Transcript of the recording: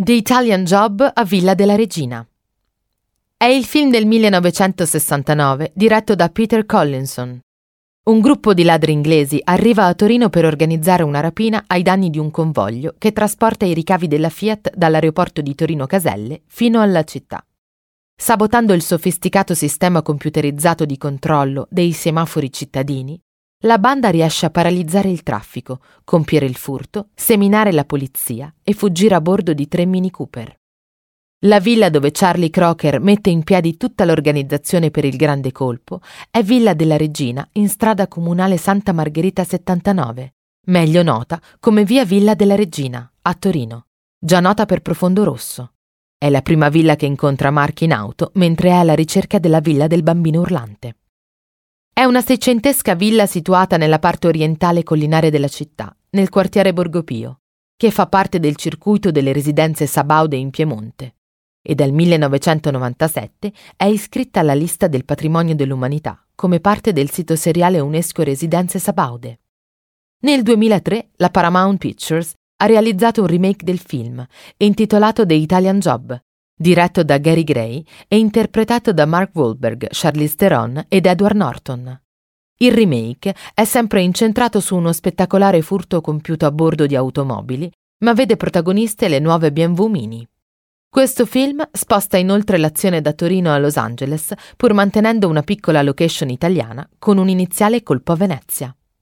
The Italian Job a Villa della Regina. È il film del 1969 diretto da Peter Collinson. Un gruppo di ladri inglesi arriva a Torino per organizzare una rapina ai danni di un convoglio che trasporta i ricavi della Fiat dall'aeroporto di Torino Caselle fino alla città. Sabotando il sofisticato sistema computerizzato di controllo dei semafori cittadini, la banda riesce a paralizzare il traffico, compiere il furto, seminare la polizia e fuggire a bordo di tre Mini Cooper. La villa dove Charlie Crocker mette in piedi tutta l'organizzazione per il grande colpo è Villa della Regina in strada comunale Santa Margherita 79, meglio nota come via Villa della Regina, a Torino, già nota per Profondo Rosso. È la prima villa che incontra Mark in auto mentre è alla ricerca della villa del bambino urlante. È una seicentesca villa situata nella parte orientale collinare della città, nel quartiere Borgopio, che fa parte del circuito delle residenze Sabaude in Piemonte e dal 1997 è iscritta alla lista del patrimonio dell'umanità come parte del sito seriale UNESCO Residenze Sabaude. Nel 2003 la Paramount Pictures ha realizzato un remake del film intitolato The Italian Job, diretto da Gary Gray e interpretato da Mark Wahlberg, Charlize Theron ed Edward Norton. Il remake è sempre incentrato su uno spettacolare furto compiuto a bordo di automobili, ma vede protagoniste le nuove BMW Mini. Questo film sposta inoltre l'azione da Torino a Los Angeles, pur mantenendo una piccola location italiana con un iniziale colpo a Venezia.